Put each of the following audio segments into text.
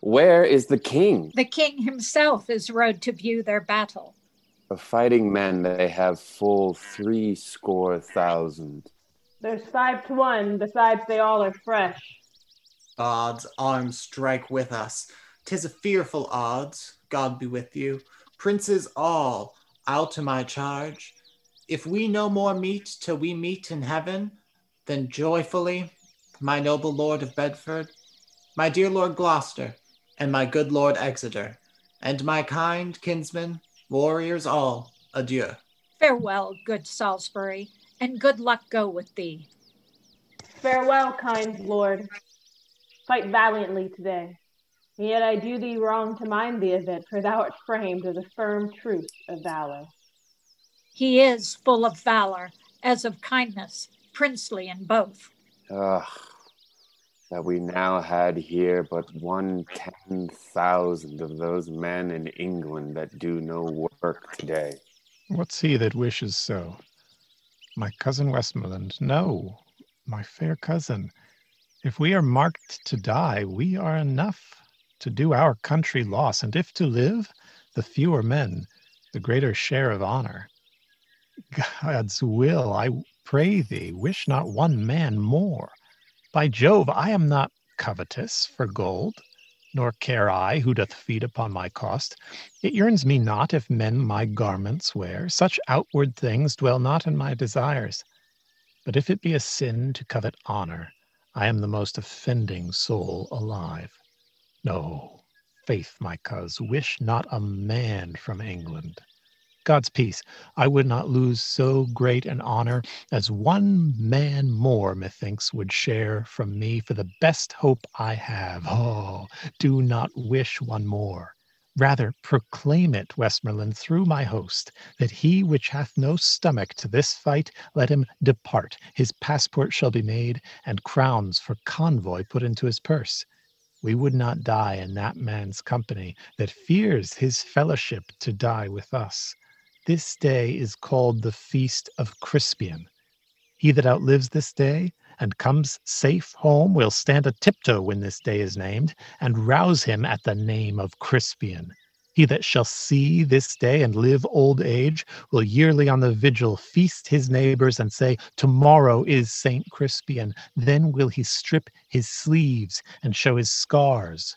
Where is the king? The king himself is rode to view their battle. Of fighting men they have full three score thousand. There's five to one, besides they all are fresh. Odds, arms strike with us. Tis a fearful odds, God be with you. Princes all, out to my charge. If we no more meet till we meet in heaven, then joyfully, my noble lord of Bedford, my dear Lord Gloucester, and my good Lord Exeter, and my kind kinsmen, warriors all, adieu. Farewell, good Salisbury, and good luck go with thee. Farewell, kind lord. Fight valiantly today. And yet I do thee wrong to mind thee of it, for thou art framed of the firm truth of valor. He is full of valor, as of kindness, princely in both. Ugh, that we now had here but one ten thousand of those men in England that do no work today. What's he that wishes so? My cousin Westmoreland? No, my fair cousin. If we are marked to die, we are enough to do our country loss, and if to live, the fewer men, the greater share of honor. God's will, I pray thee, wish not one man more. By Jove, I am not covetous for gold, nor care I who doth feed upon my cost. It yearns me not if men my garments wear. Such outward things dwell not in my desires. But if it be a sin to covet honor, I am the most offending soul alive. No, faith, my coz, wish not a man from England. God's peace, I would not lose so great an honor as one man more, methinks, would share from me for the best hope I have. Oh, do not wish one more. Rather proclaim it, Westmoreland, through my host, that he which hath no stomach to this fight, let him depart. His passport shall be made, and crowns for convoy put into his purse. We would not die in that man's company that fears his fellowship to die with us. This day is called the Feast of Crispian. He that outlives this day and comes safe home will stand a tiptoe when this day is named, and rouse him at the name of Crispian. He that shall see this day and live old age will yearly on the vigil feast his neighbors and say, Tomorrow is Saint Crispian. Then will he strip his sleeves and show his scars.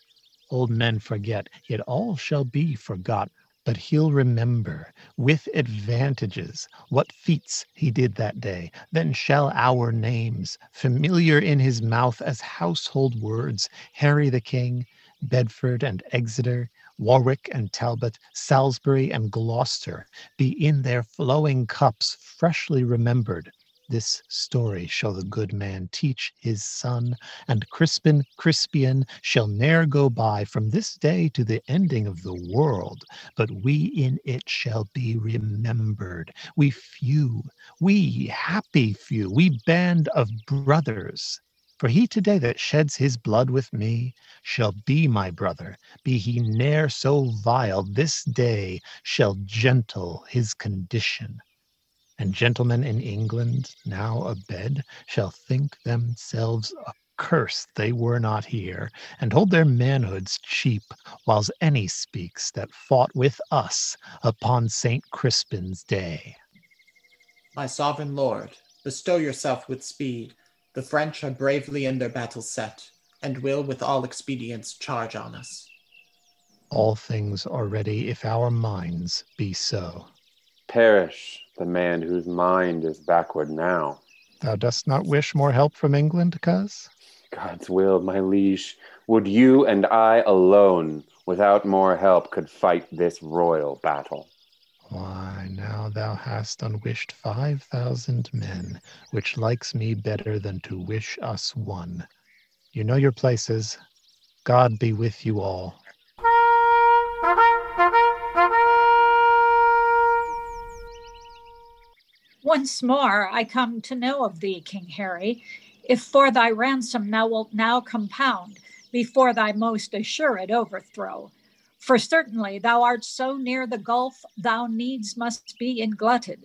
Old men forget, yet all shall be forgot but he'll remember with advantages what feats he did that day. Then shall our names, familiar in his mouth as household words, Harry the King, Bedford and Exeter, Warwick and Talbot, Salisbury and Gloucester, be in their flowing cups freshly remembered this story shall the good man teach his son, and Crispin Crispian shall ne'er go by from this day to the ending of the world, but we in it shall be remembered. We few, we happy few, we band of brothers. For he today that sheds his blood with me shall be my brother, be he ne'er so vile, this day shall gentle his condition and gentlemen in England, now abed, shall think themselves accursed they were not here, and hold their manhoods cheap, whiles any speaks that fought with us upon St. Crispin's day. My sovereign lord, bestow yourself with speed. The French are bravely in their battle set, and will with all expedients charge on us. All things are ready if our minds be so. Perish the man whose mind is backward now. Thou dost not wish more help from England, coz? God's will, my liege. Would you and I alone, without more help, could fight this royal battle? Why, now thou hast unwished five thousand men, which likes me better than to wish us one. You know your places. God be with you all. Once more I come to know of thee, King Harry, if for thy ransom thou wilt now compound before thy most assured overthrow. For certainly thou art so near the gulf, thou needs must be inglutted.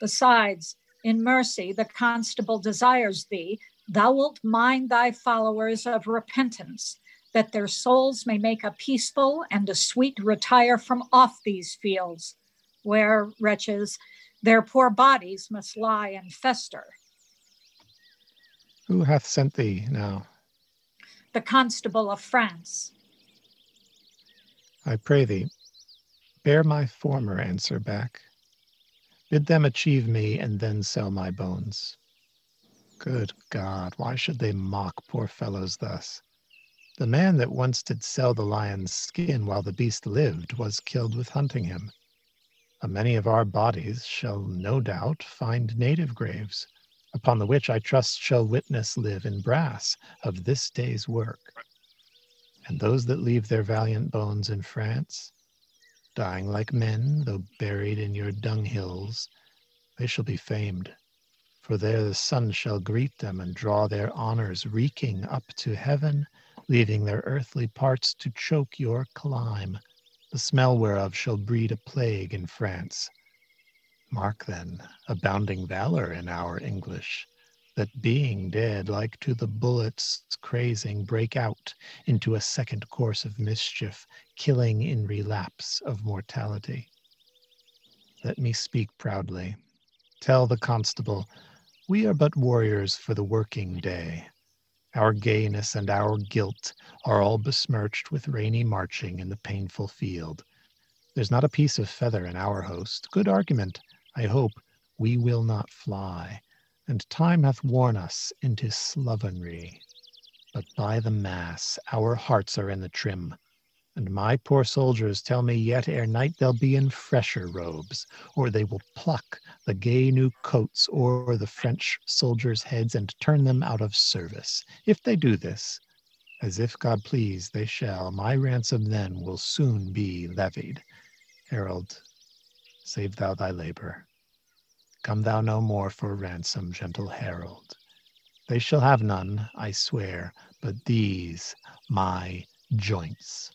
Besides, in mercy, the constable desires thee, thou wilt mind thy followers of repentance, that their souls may make a peaceful and a sweet retire from off these fields, where, wretches, their poor bodies must lie and fester. Who hath sent thee now? The constable of France. I pray thee, bear my former answer back. Bid them achieve me, and then sell my bones. Good God, why should they mock poor fellows thus? The man that once did sell the lion's skin while the beast lived was killed with hunting him. A many of our bodies shall no doubt find native graves, upon the which I trust shall witness live in brass of this day's work. And those that leave their valiant bones in France, dying like men, though buried in your dunghills, they shall be famed. For there the sun shall greet them and draw their honors reeking up to heaven, leaving their earthly parts to choke your clime the smell whereof shall breed a plague in France. Mark then, abounding valor in our English, that being dead, like to the bullets crazing, break out into a second course of mischief, killing in relapse of mortality. Let me speak proudly. Tell the constable, we are but warriors for the working day. Our gayness and our guilt are all besmirched with rainy marching in the painful field. There's not a piece of feather in our host. Good argument. I hope we will not fly, and time hath worn us into slovenry. But by the mass, our hearts are in the trim. And my poor soldiers tell me yet ere night they'll be in fresher robes, or they will pluck the gay new coats o'er the French soldiers' heads and turn them out of service. If they do this, as if God please they shall, my ransom then will soon be levied. Herald, save thou thy labor. Come thou no more for ransom, gentle Herald. They shall have none, I swear, but these my joints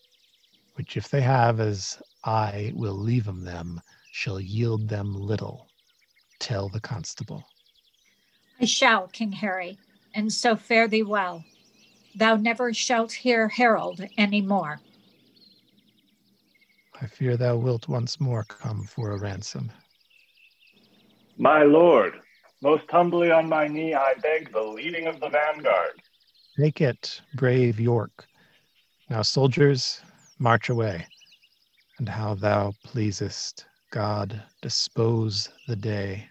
which if they have as I will leave 'em them, shall yield them little. Tell the constable. I shall, King Harry, and so fare thee well. Thou never shalt hear Herald any more. I fear thou wilt once more come for a ransom. My lord, most humbly on my knee I beg the leading of the vanguard. Take it, brave York. Now, soldiers, march away. And how thou pleasest, God, dispose the day.